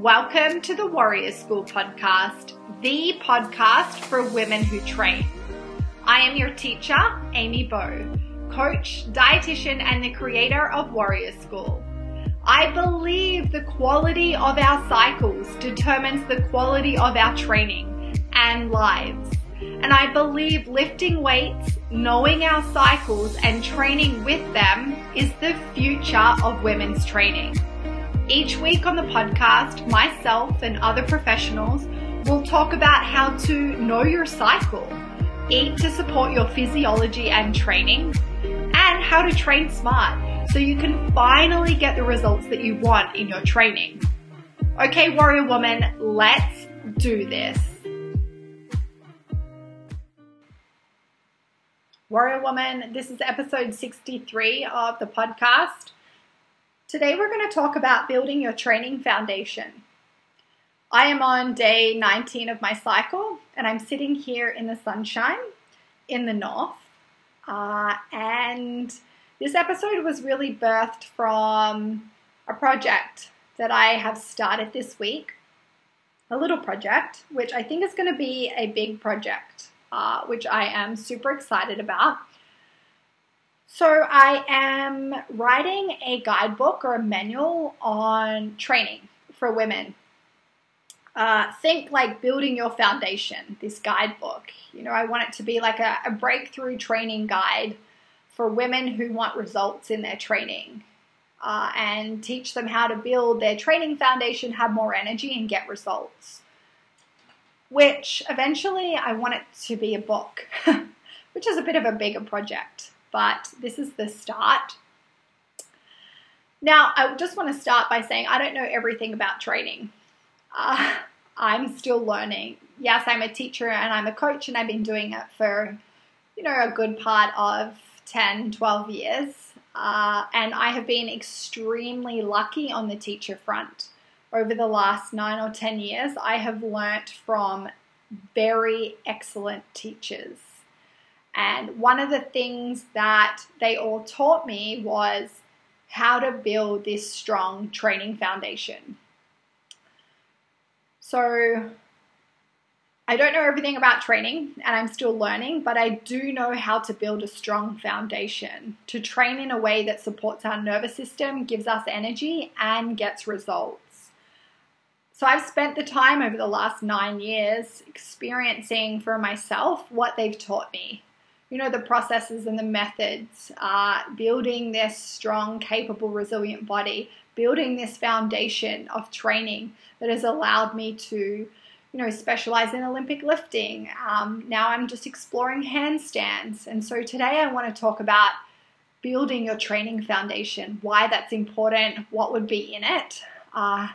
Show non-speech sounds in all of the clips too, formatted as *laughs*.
Welcome to the Warrior School podcast, the podcast for women who train. I am your teacher, Amy Bowe, coach, dietitian, and the creator of Warrior School. I believe the quality of our cycles determines the quality of our training and lives. And I believe lifting weights, knowing our cycles, and training with them is the future of women's training. Each week on the podcast, myself and other professionals will talk about how to know your cycle, eat to support your physiology and training, and how to train smart so you can finally get the results that you want in your training. Okay, warrior woman, let's do this. Warrior Woman, this is episode 63 of the podcast. Today we're going to talk about building your training foundation. I am on day 19 of my cycle and I'm sitting here in the sunshine in the north. Uh, and this episode was really birthed from a project that I have started this week, a little project, which I think is going to be a big project uh, which I am super excited about. So, I am writing a guidebook or a manual on training for women. Uh, think like building your foundation, this guidebook. You know, I want it to be like a, a breakthrough training guide for women who want results in their training uh, and teach them how to build their training foundation, have more energy, and get results which eventually I want it to be a book, *laughs* which is a bit of a bigger project, but this is the start. Now, I just want to start by saying I don't know everything about training. Uh, I'm still learning. Yes, I'm a teacher and I'm a coach, and I've been doing it for, you know, a good part of 10, 12 years. Uh, and I have been extremely lucky on the teacher front over the last nine or 10 years, I have learnt from very excellent teachers. And one of the things that they all taught me was how to build this strong training foundation. So, I don't know everything about training and I'm still learning, but I do know how to build a strong foundation to train in a way that supports our nervous system, gives us energy, and gets results. So I've spent the time over the last nine years experiencing for myself what they've taught me. You know, the processes and the methods, uh, building this strong, capable, resilient body, building this foundation of training that has allowed me to, you know, specialize in Olympic lifting. Um, now I'm just exploring handstands. And so today I want to talk about building your training foundation, why that's important, what would be in it. Uh,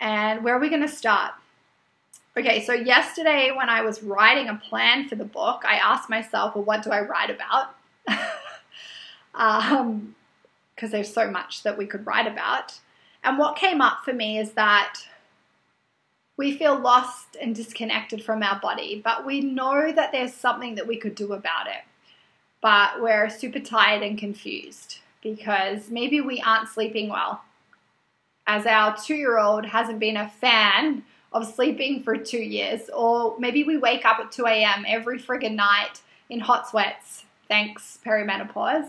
and where are we going to start? Okay, so yesterday when I was writing a plan for the book, I asked myself, well, what do I write about? *laughs* um, because there's so much that we could write about. And what came up for me is that we feel lost and disconnected from our body, but we know that there's something that we could do about it. But we're super tired and confused because maybe we aren't sleeping well as our two year old hasn't been a fan of sleeping for two years, or maybe we wake up at 2 a.m. every friggin' night in hot sweats, thanks perimenopause.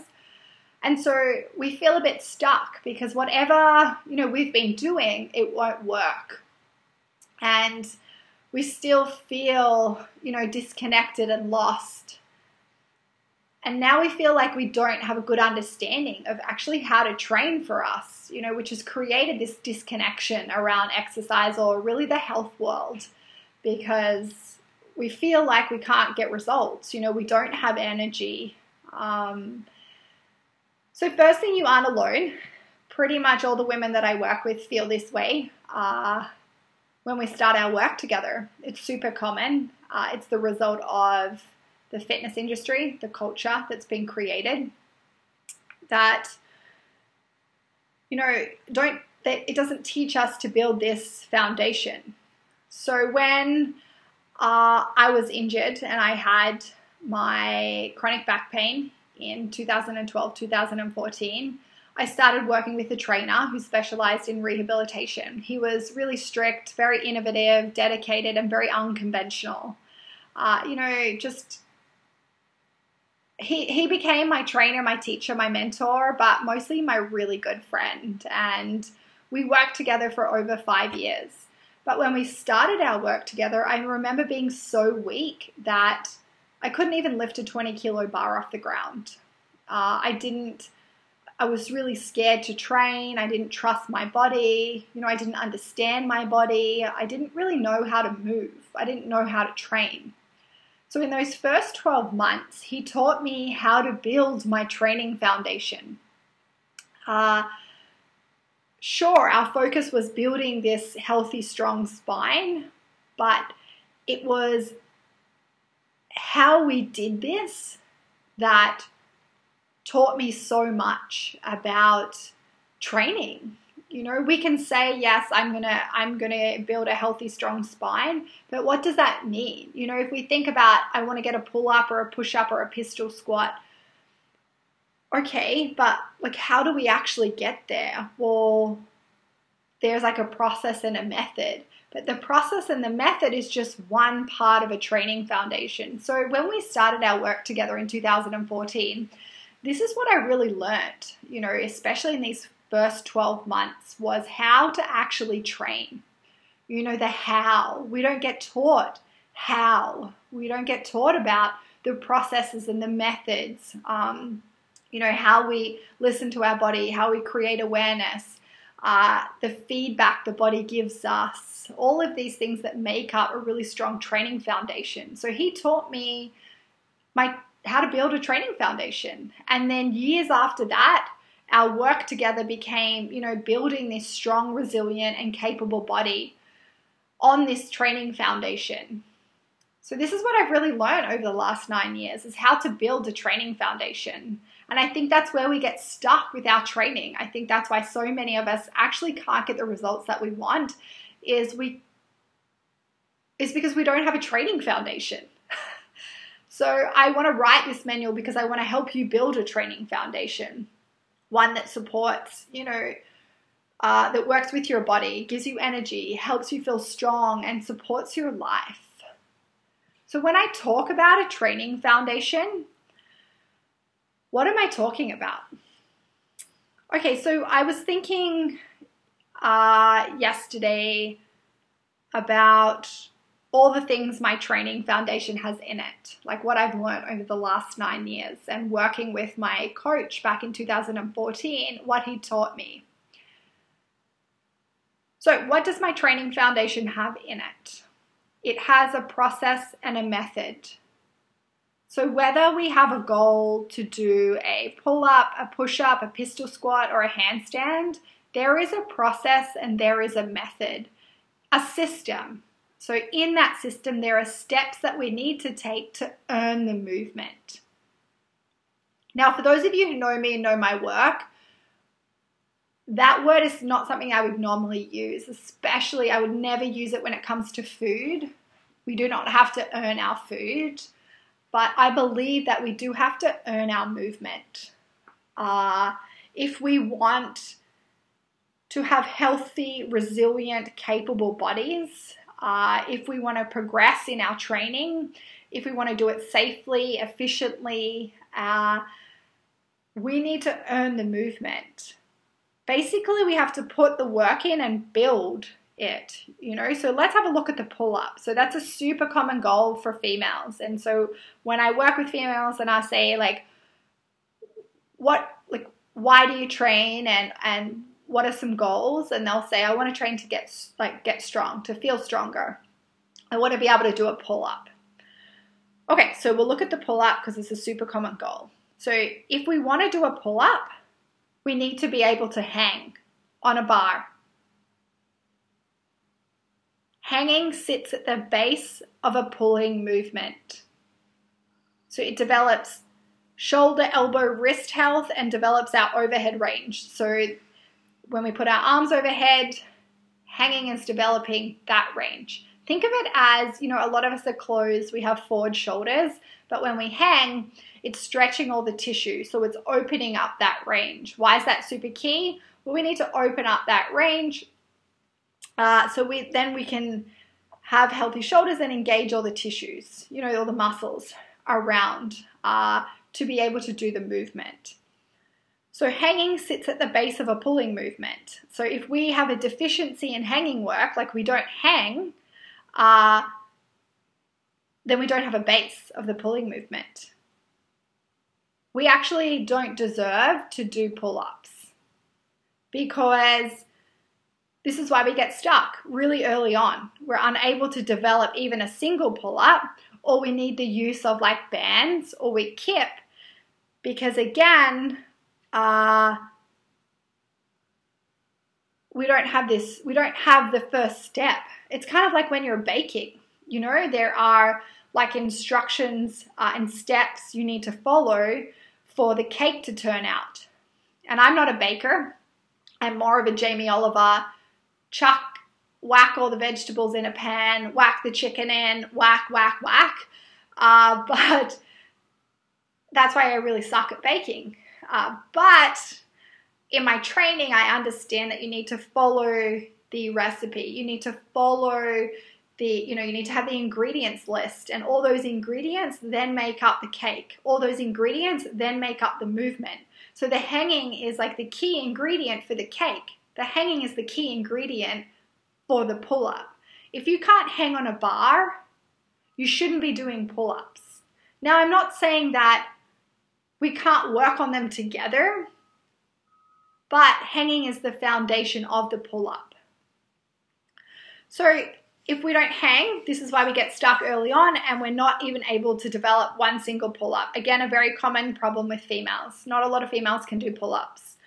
And so we feel a bit stuck because whatever, you know, we've been doing, it won't work. And we still feel, you know, disconnected and lost and now we feel like we don't have a good understanding of actually how to train for us, you know, which has created this disconnection around exercise or really the health world because we feel like we can't get results, you know, we don't have energy. Um, so, first thing, you aren't alone. Pretty much all the women that I work with feel this way uh, when we start our work together. It's super common. Uh, it's the result of the fitness industry, the culture that's been created, that, you know, don't, that it doesn't teach us to build this foundation. So when uh, I was injured and I had my chronic back pain in 2012, 2014, I started working with a trainer who specialized in rehabilitation. He was really strict, very innovative, dedicated, and very unconventional. Uh, you know, just he he became my trainer, my teacher, my mentor, but mostly my really good friend. And we worked together for over five years. But when we started our work together, I remember being so weak that I couldn't even lift a 20 kilo bar off the ground. Uh, I didn't, I was really scared to train. I didn't trust my body. You know, I didn't understand my body. I didn't really know how to move. I didn't know how to train. So, in those first 12 months, he taught me how to build my training foundation. Uh, sure, our focus was building this healthy, strong spine, but it was how we did this that taught me so much about training you know we can say yes i'm gonna i'm gonna build a healthy strong spine but what does that mean? You know if we think about i want to get a pull up or a push up or a pistol squat okay but like how do we actually get there? Well there's like a process and a method but the process and the method is just one part of a training foundation. So when we started our work together in 2014 this is what i really learned you know especially in these first 12 months was how to actually train. You know, the how. We don't get taught how. We don't get taught about the processes and the methods. Um, you know, how we listen to our body, how we create awareness, uh, the feedback the body gives us, all of these things that make up a really strong training foundation. So he taught me my how to build a training foundation. And then years after that, our work together became, you know, building this strong, resilient, and capable body on this training foundation. So this is what I've really learned over the last 9 years is how to build a training foundation. And I think that's where we get stuck with our training. I think that's why so many of us actually can't get the results that we want is we is because we don't have a training foundation. *laughs* so I want to write this manual because I want to help you build a training foundation one that supports, you know, uh, that works with your body, gives you energy, helps you feel strong, and supports your life. So, when I talk about a training foundation, what am I talking about? Okay, so I was thinking uh, yesterday about all the things my training foundation has in it, like what I've learned over the last nine years and working with my coach back in 2014, what he taught me. So, what does my training foundation have in it? It has a process and a method. So, whether we have a goal to do a pull up, a push up, a pistol squat, or a handstand, there is a process and there is a method, a system so, in that system, there are steps that we need to take to earn the movement. Now, for those of you who know me and know my work, that word is not something I would normally use, especially I would never use it when it comes to food. We do not have to earn our food, but I believe that we do have to earn our movement. Uh, if we want to have healthy, resilient, capable bodies, uh, if we want to progress in our training, if we want to do it safely, efficiently, uh, we need to earn the movement. Basically, we have to put the work in and build it, you know. So let's have a look at the pull up. So that's a super common goal for females. And so when I work with females and I say like what like why do you train and and what are some goals? And they'll say i want to train to get like get strong to feel stronger. I want to be able to do a pull up okay so we'll look at the pull up because it's a super common goal. So if we want to do a pull up we need to be able to hang on a bar. Hanging sits at the base of a pulling movement. So it develops shoulder elbow wrist health and develops our overhead range. So when we put our arms overhead, hanging is developing that range. think of it as, you know, a lot of us are closed, we have forward shoulders, but when we hang, it's stretching all the tissue. So it's opening up that range. Why is that super key? Well, we need to open up that range uh, so we then we can have healthy shoulders and engage all the tissues, you know, all the muscles around uh, to be able to do the movement. So hanging sits at the base of a pulling movement. So if we have a deficiency in hanging work, like we don't hang, uh, then we don't have a base of the pulling movement. We actually don't deserve to do pull ups because this is why we get stuck really early on. We're unable to develop even a single pull up, or we need the use of like bands or we kip because, again, uh, we don't have this, we don't have the first step. It's kind of like when you're baking, you know, there are like instructions uh, and steps you need to follow for the cake to turn out. And I'm not a baker, I'm more of a Jamie Oliver chuck, whack all the vegetables in a pan, whack the chicken in, whack, whack, whack. Uh, *laughs* but that's why I really suck at baking. Uh, but in my training, I understand that you need to follow the recipe. You need to follow the, you know, you need to have the ingredients list, and all those ingredients then make up the cake. All those ingredients then make up the movement. So the hanging is like the key ingredient for the cake. The hanging is the key ingredient for the pull up. If you can't hang on a bar, you shouldn't be doing pull ups. Now, I'm not saying that we can't work on them together, but hanging is the foundation of the pull up. So, if we don't hang, this is why we get stuck early on and we're not even able to develop one single pull up. Again, a very common problem with females. Not a lot of females can do pull ups.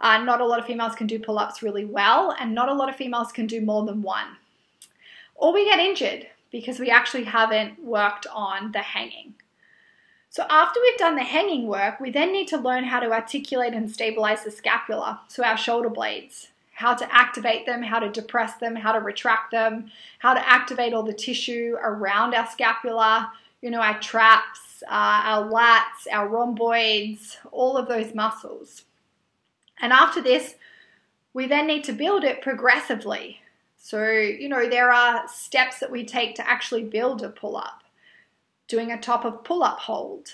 Uh, not a lot of females can do pull ups really well, and not a lot of females can do more than one. Or we get injured because we actually haven't worked on the hanging. So, after we've done the hanging work, we then need to learn how to articulate and stabilize the scapula, so our shoulder blades, how to activate them, how to depress them, how to retract them, how to activate all the tissue around our scapula, you know, our traps, uh, our lats, our rhomboids, all of those muscles. And after this, we then need to build it progressively. So, you know, there are steps that we take to actually build a pull up doing a top of pull up hold,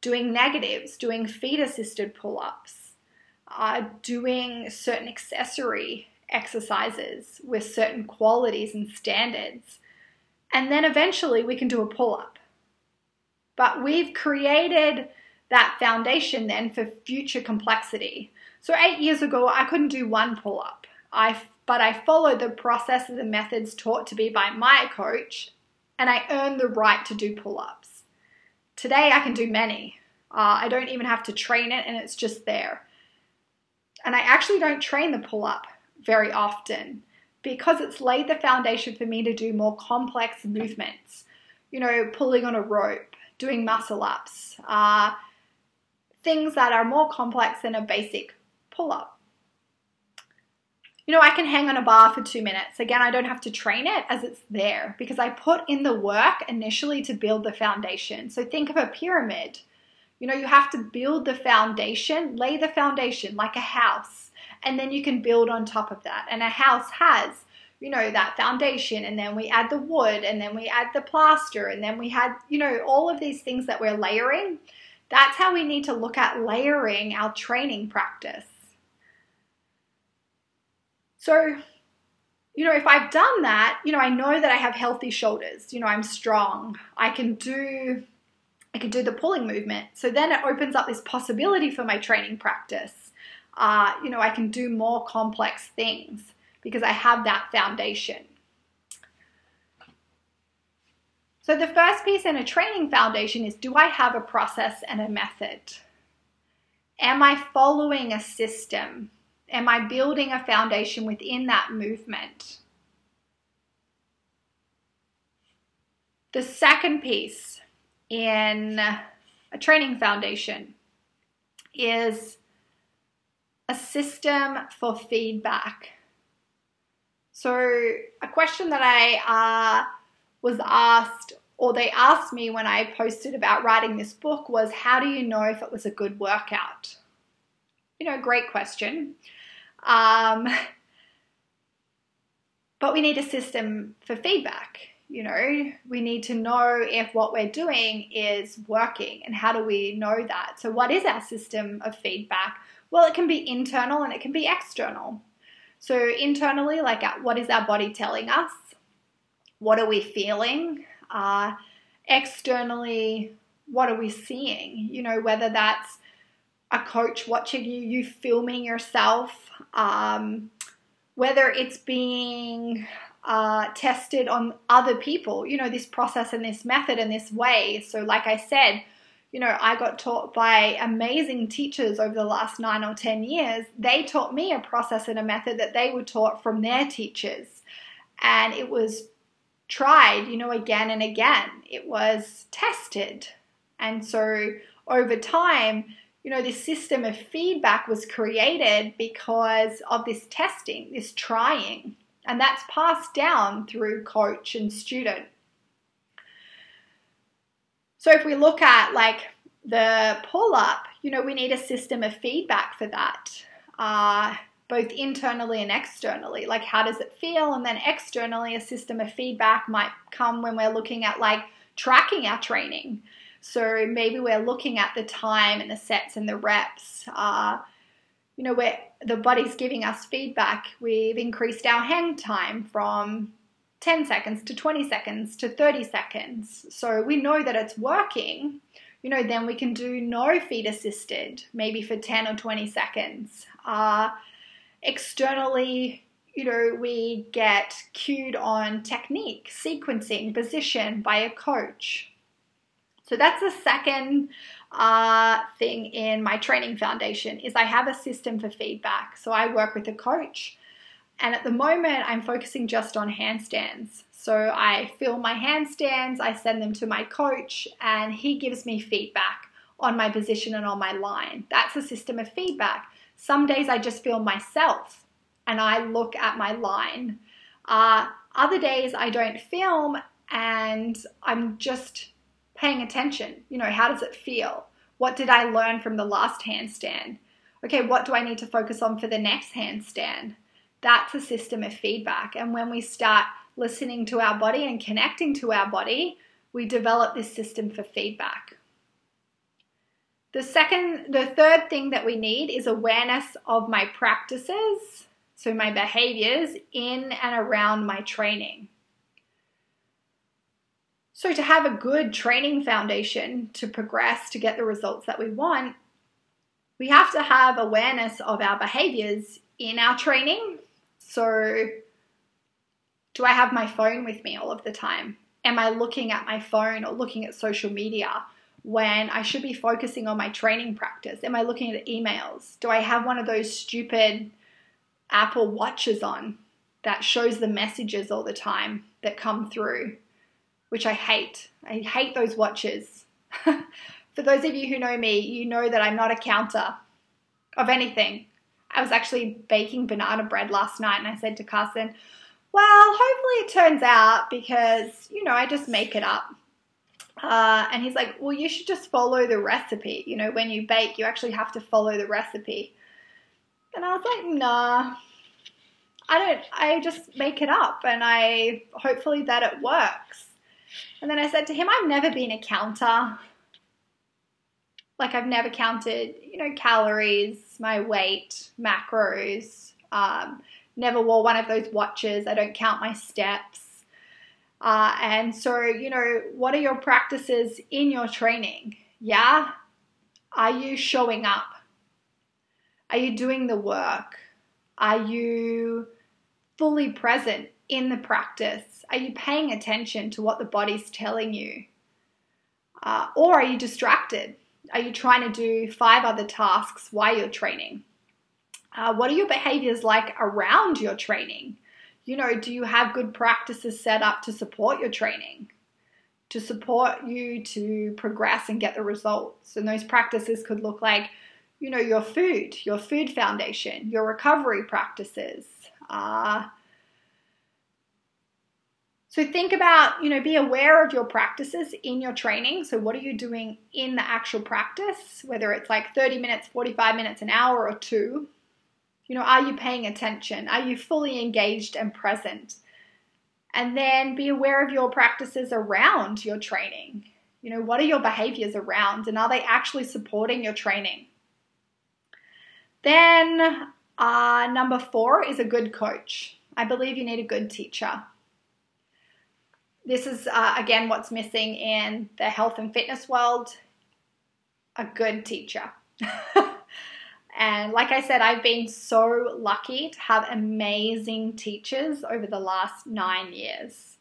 doing negatives, doing feet assisted pull ups, uh, doing certain accessory exercises with certain qualities and standards. And then eventually we can do a pull up. But we've created that foundation then for future complexity. So eight years ago, I couldn't do one pull up. I but I followed the processes and methods taught to me by my coach, and I earned the right to do pull ups. Today, I can do many. Uh, I don't even have to train it, and it's just there. And I actually don't train the pull up very often because it's laid the foundation for me to do more complex movements. You know, pulling on a rope, doing muscle ups, uh, things that are more complex than a basic pull up. You know, I can hang on a bar for two minutes. Again, I don't have to train it as it's there because I put in the work initially to build the foundation. So think of a pyramid. You know, you have to build the foundation, lay the foundation like a house, and then you can build on top of that. And a house has, you know, that foundation, and then we add the wood, and then we add the plaster, and then we had, you know, all of these things that we're layering. That's how we need to look at layering our training practice. So, you know, if I've done that, you know, I know that I have healthy shoulders. You know, I'm strong. I can do I can do the pulling movement. So then it opens up this possibility for my training practice. Uh, you know, I can do more complex things because I have that foundation. So the first piece in a training foundation is do I have a process and a method? Am I following a system? Am I building a foundation within that movement? The second piece in a training foundation is a system for feedback. So, a question that I uh, was asked, or they asked me when I posted about writing this book, was how do you know if it was a good workout? You know, great question. Um, but we need a system for feedback. You know, we need to know if what we're doing is working and how do we know that? So, what is our system of feedback? Well, it can be internal and it can be external. So, internally, like uh, what is our body telling us? What are we feeling? Uh, externally, what are we seeing? You know, whether that's a coach watching you, you filming yourself, um, whether it's being uh, tested on other people, you know, this process and this method and this way. So, like I said, you know, I got taught by amazing teachers over the last nine or 10 years. They taught me a process and a method that they were taught from their teachers. And it was tried, you know, again and again. It was tested. And so over time, you know, this system of feedback was created because of this testing, this trying. And that's passed down through coach and student. So if we look at like the pull up, you know, we need a system of feedback for that, uh, both internally and externally. Like, how does it feel? And then externally, a system of feedback might come when we're looking at like tracking our training. So maybe we're looking at the time and the sets and the reps. Uh, you know, where the body's giving us feedback. We've increased our hang time from 10 seconds to 20 seconds to 30 seconds. So we know that it's working. You know, then we can do no feed assisted, maybe for 10 or 20 seconds. Uh, externally, you know, we get cued on technique, sequencing, position by a coach. So that's the second uh, thing in my training foundation is I have a system for feedback. So I work with a coach, and at the moment I'm focusing just on handstands. So I film my handstands, I send them to my coach, and he gives me feedback on my position and on my line. That's a system of feedback. Some days I just film myself and I look at my line. Uh, other days I don't film and I'm just paying attention. You know, how does it feel? What did I learn from the last handstand? Okay, what do I need to focus on for the next handstand? That's a system of feedback. And when we start listening to our body and connecting to our body, we develop this system for feedback. The second, the third thing that we need is awareness of my practices, so my behaviors in and around my training. So, to have a good training foundation to progress to get the results that we want, we have to have awareness of our behaviors in our training. So, do I have my phone with me all of the time? Am I looking at my phone or looking at social media when I should be focusing on my training practice? Am I looking at emails? Do I have one of those stupid Apple Watches on that shows the messages all the time that come through? Which I hate. I hate those watches. *laughs* For those of you who know me, you know that I'm not a counter of anything. I was actually baking banana bread last night and I said to Carson, well, hopefully it turns out because, you know, I just make it up. Uh, and he's like, well, you should just follow the recipe. You know, when you bake, you actually have to follow the recipe. And I was like, nah, I don't, I just make it up and I hopefully that it works. And then I said to him, I've never been a counter. Like I've never counted, you know, calories, my weight, macros. Um, never wore one of those watches. I don't count my steps. Uh, and so, you know, what are your practices in your training? Yeah. Are you showing up? Are you doing the work? Are you fully present in the practice? Are you paying attention to what the body's telling you? Uh, or are you distracted? Are you trying to do five other tasks while you're training? Uh, what are your behaviors like around your training? You know, do you have good practices set up to support your training? To support you to progress and get the results. And those practices could look like, you know, your food, your food foundation, your recovery practices, uh, So think about, you know, be aware of your practices in your training. So what are you doing in the actual practice, whether it's like 30 minutes, 45 minutes, an hour or two? You know, are you paying attention? Are you fully engaged and present? And then be aware of your practices around your training. You know, what are your behaviors around and are they actually supporting your training? Then, uh, number four is a good coach. I believe you need a good teacher this is uh, again what's missing in the health and fitness world a good teacher. *laughs* and like I said, I've been so lucky to have amazing teachers over the last nine years.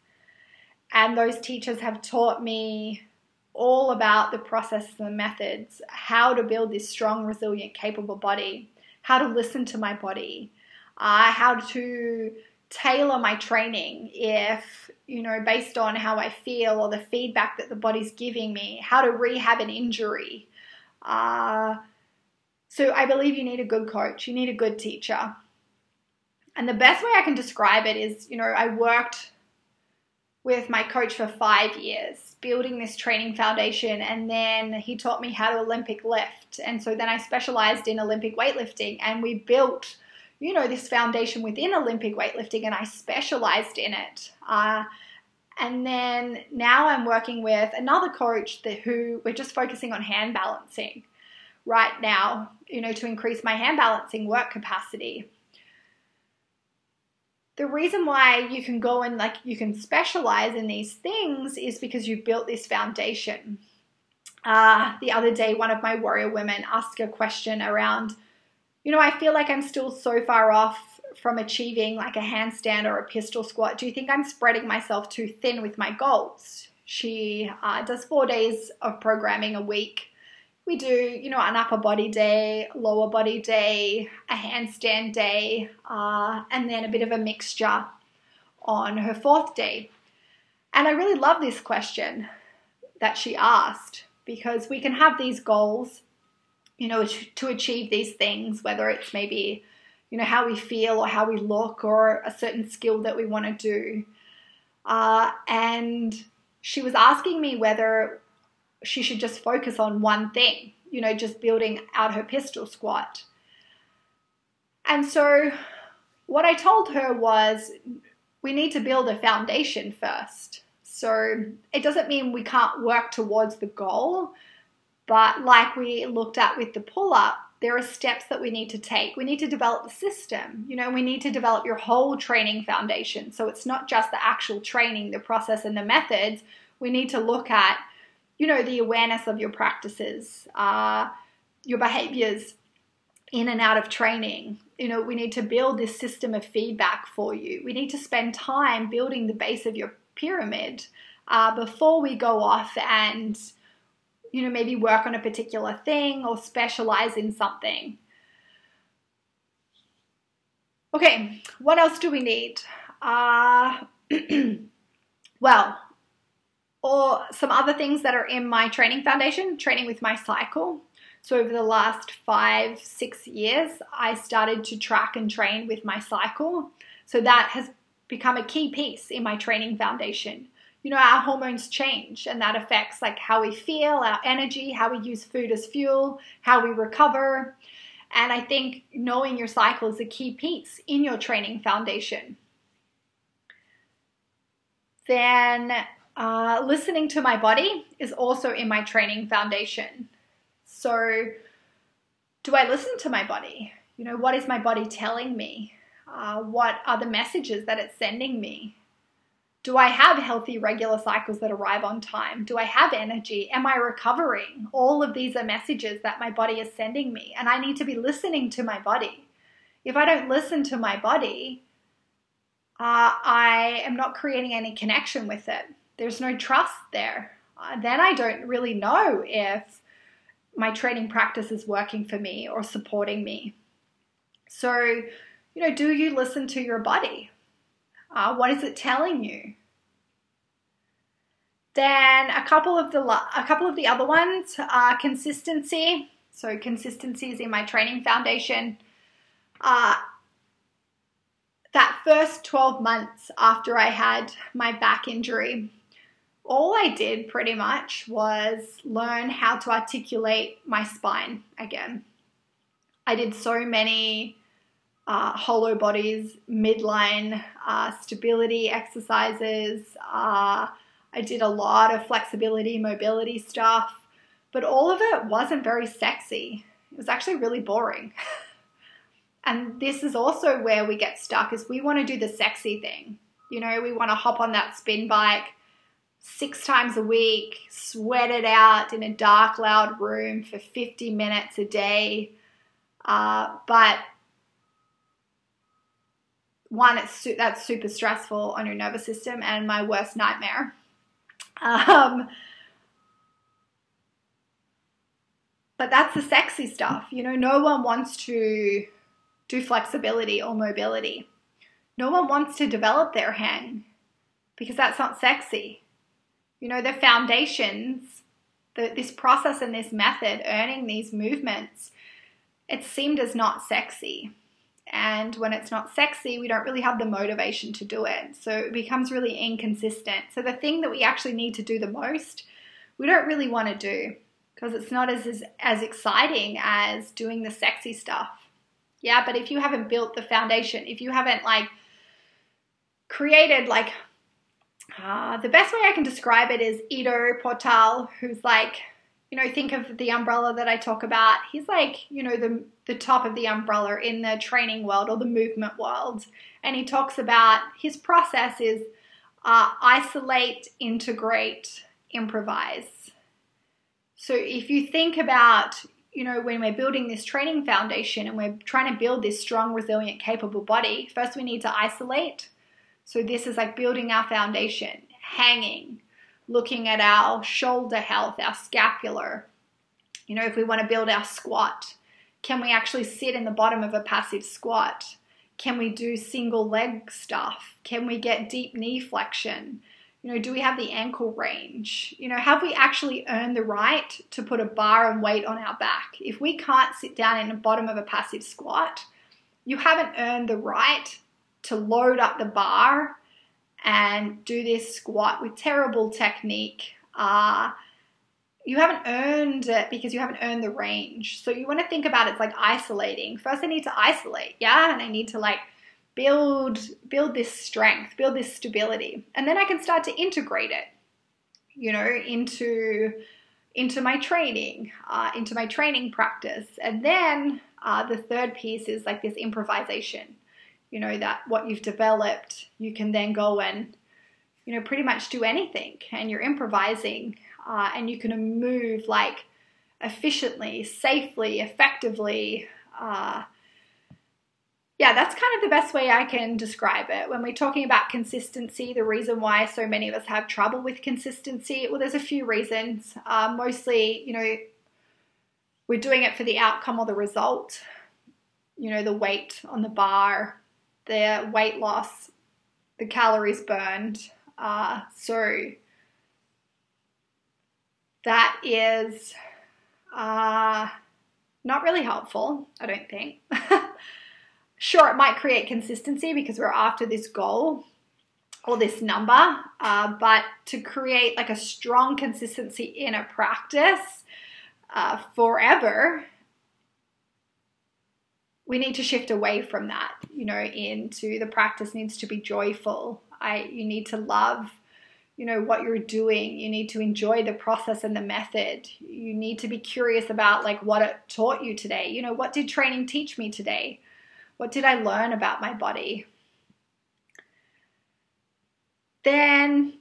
And those teachers have taught me all about the processes and methods, how to build this strong, resilient, capable body, how to listen to my body, uh, how to tailor my training if, you know, based on how I feel or the feedback that the body's giving me, how to rehab an injury. Uh, so I believe you need a good coach, you need a good teacher. And the best way I can describe it is, you know, I worked with my coach for five years, building this training foundation, and then he taught me how to Olympic lift. And so then I specialized in Olympic weightlifting, and we built you know, this foundation within Olympic weightlifting and I specialized in it. Uh, and then now I'm working with another coach that, who we're just focusing on hand balancing right now, you know, to increase my hand balancing work capacity. The reason why you can go and like you can specialize in these things is because you've built this foundation. Uh, the other day, one of my warrior women asked a question around you know, I feel like I'm still so far off from achieving like a handstand or a pistol squat. Do you think I'm spreading myself too thin with my goals? She uh, does four days of programming a week. We do, you know, an upper body day, lower body day, a handstand day, uh, and then a bit of a mixture on her fourth day. And I really love this question that she asked because we can have these goals you know, to achieve these things, whether it's maybe, you know, how we feel or how we look or a certain skill that we want to do. Uh, and she was asking me whether she should just focus on one thing, you know, just building out her pistol squat. And so what I told her was we need to build a foundation first. So it doesn't mean we can't work towards the goal, but like we looked at with the pull up, there are steps that we need to take. We need to develop the system. You know, we need to develop your whole training foundation. So it's not just the actual training, the process, and the methods. We need to look at, you know, the awareness of your practices, uh, your behaviors in and out of training. You know, we need to build this system of feedback for you. We need to spend time building the base of your pyramid uh, before we go off and you know, maybe work on a particular thing or specialize in something. Okay, what else do we need? Uh, *clears throat* well, or some other things that are in my training foundation, training with my cycle. So, over the last five, six years, I started to track and train with my cycle. So, that has become a key piece in my training foundation you know, our hormones change and that affects like how we feel, our energy, how we use food as fuel, how we recover. And I think knowing your cycle is a key piece in your training foundation. Then uh, listening to my body is also in my training foundation. So, do I listen to my body? You know, what is my body telling me? Uh, what are the messages that it's sending me? Do I have healthy, regular cycles that arrive on time? Do I have energy? Am I recovering? All of these are messages that my body is sending me, and I need to be listening to my body. If I don't listen to my body, uh, I am not creating any connection with it. There's no trust there. Uh, then I don't really know if my training practice is working for me or supporting me. So, you know, do you listen to your body? Uh, what is it telling you? Then a couple of the a couple of the other ones are consistency. So consistency is in my training foundation. Uh, that first 12 months after I had my back injury, all I did pretty much was learn how to articulate my spine again. I did so many uh, hollow bodies, midline uh, stability exercises. Uh, I did a lot of flexibility, mobility stuff, but all of it wasn't very sexy. It was actually really boring. *laughs* and this is also where we get stuck is we want to do the sexy thing. You know, we want to hop on that spin bike six times a week, sweat it out in a dark, loud room for 50 minutes a day. Uh, but one, it's su- that's super stressful on your nervous system and my worst nightmare. Um, but that's the sexy stuff. You know, no one wants to do flexibility or mobility. No one wants to develop their hang because that's not sexy. You know, the foundations, the, this process and this method, earning these movements, it seemed as not sexy. And when it's not sexy, we don't really have the motivation to do it. So it becomes really inconsistent. So the thing that we actually need to do the most, we don't really want to do because it's not as, as, as exciting as doing the sexy stuff. Yeah, but if you haven't built the foundation, if you haven't like created like uh, the best way I can describe it is Ido Portal, who's like you know, think of the umbrella that I talk about. He's like, you know, the the top of the umbrella in the training world or the movement world, and he talks about his process is uh, isolate, integrate, improvise. So if you think about, you know, when we're building this training foundation and we're trying to build this strong, resilient, capable body, first we need to isolate. So this is like building our foundation, hanging, looking at our shoulder health, our scapular. You know, if we want to build our squat, can we actually sit in the bottom of a passive squat? Can we do single leg stuff? Can we get deep knee flexion? You know, do we have the ankle range? You know, have we actually earned the right to put a bar and weight on our back? If we can't sit down in the bottom of a passive squat, you haven't earned the right to load up the bar and do this squat with terrible technique, uh, you haven't earned it because you haven't earned the range. So you want to think about it's like isolating. First, I need to isolate, yeah, and I need to like build build this strength, build this stability, and then I can start to integrate it, you know, into into my training, uh, into my training practice, and then uh, the third piece is like this improvisation you know, that what you've developed, you can then go and, you know, pretty much do anything and you're improvising uh, and you can move like efficiently, safely, effectively. Uh, yeah, that's kind of the best way I can describe it. When we're talking about consistency, the reason why so many of us have trouble with consistency, well, there's a few reasons. Uh, mostly, you know, we're doing it for the outcome or the result. You know, the weight on the bar, their weight loss, the calories burned. Uh, so that is uh, not really helpful, I don't think. *laughs* sure, it might create consistency because we're after this goal or this number, uh, but to create like a strong consistency in a practice uh, forever we need to shift away from that, you know, into the practice needs to be joyful. I you need to love, you know, what you're doing. You need to enjoy the process and the method. You need to be curious about like what it taught you today. You know, what did training teach me today? What did I learn about my body? Then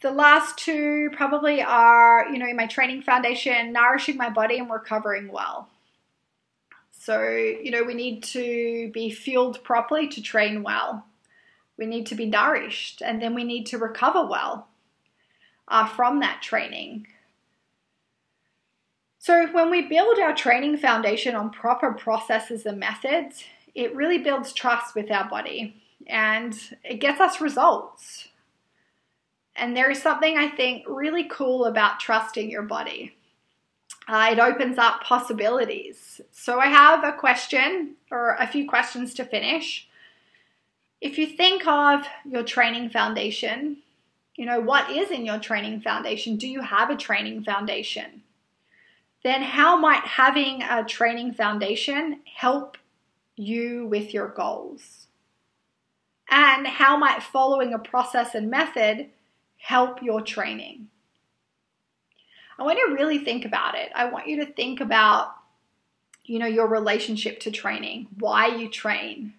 the last two probably are, you know, my training foundation, nourishing my body and recovering well. So, you know, we need to be fueled properly to train well. We need to be nourished and then we need to recover well uh, from that training. So, when we build our training foundation on proper processes and methods, it really builds trust with our body and it gets us results. And there is something I think really cool about trusting your body uh, it opens up possibilities. So I have a question or a few questions to finish. if you think of your training foundation, you know, what is in your training foundation? Do you have a training foundation? Then, how might having a training foundation help you with your goals? And how might following a process and method help your training? I want you to really think about it. I want you to think about, you know, your relationship to training, why you train,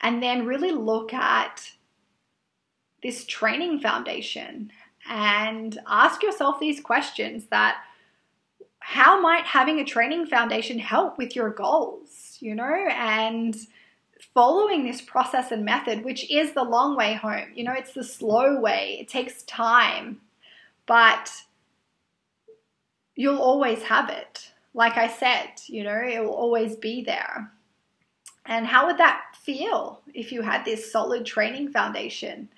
and then really look at this training foundation and ask yourself these questions that how might having a training foundation help with your goals, you know, and following this process and method, which is the long way home. You know, it's the slow way, it takes time, but you'll always have it. Like I said, you know, it will always be there. And how would that feel if you had this solid training foundation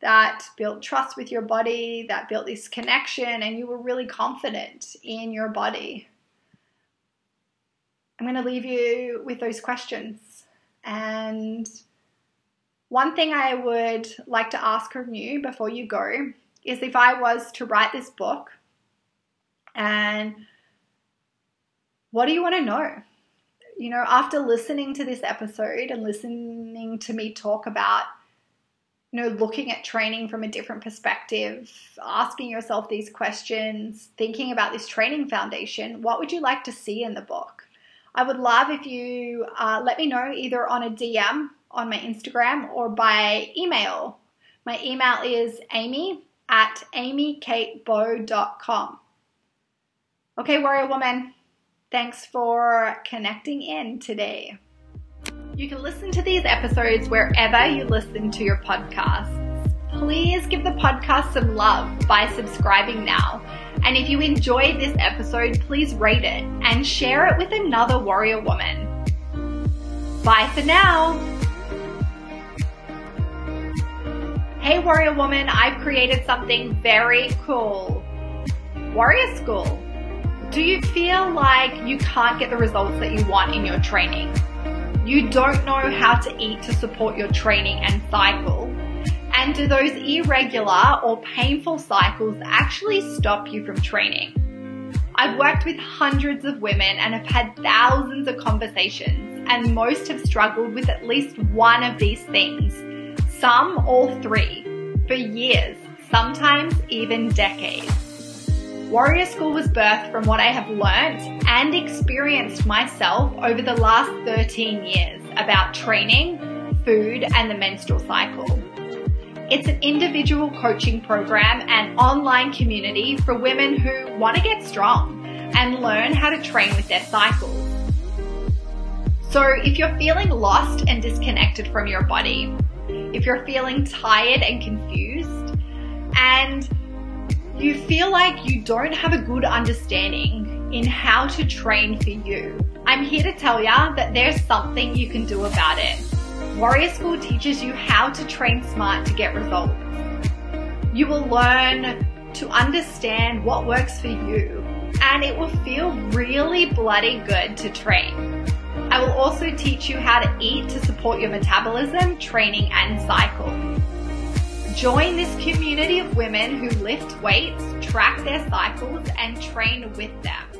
that built trust with your body, that built this connection, and you were really confident in your body? I'm going to leave you with those questions. And one thing I would like to ask of you before you go is if I was to write this book, and what do you want to know? you know, after listening to this episode and listening to me talk about, you know, looking at training from a different perspective, asking yourself these questions, thinking about this training foundation, what would you like to see in the book? I would love if you uh, let me know either on a DM on my Instagram or by email. My email is amy at amykatebow.com. Okay, warrior woman. Thanks for connecting in today. You can listen to these episodes wherever you listen to your podcasts. Please give the podcast some love by subscribing now. And if you enjoyed this episode, please rate it and share it with another warrior woman. Bye for now. Hey, warrior woman, I've created something very cool. Warrior School do you feel like you can't get the results that you want in your training? You don't know how to eat to support your training and cycle? And do those irregular or painful cycles actually stop you from training? I've worked with hundreds of women and have had thousands of conversations, and most have struggled with at least one of these things, some all three, for years, sometimes even decades. Warrior School was birthed from what I have learnt and experienced myself over the last 13 years about training, food, and the menstrual cycle. It's an individual coaching program and online community for women who want to get strong and learn how to train with their cycles. So if you're feeling lost and disconnected from your body, if you're feeling tired and confused, and you feel like you don't have a good understanding in how to train for you, I'm here to tell you that there's something you can do about it. Warrior School teaches you how to train smart to get results. You will learn to understand what works for you, and it will feel really bloody good to train. I will also teach you how to eat to support your metabolism, training, and cycle. Join this community of women who lift weights, track their cycles, and train with them.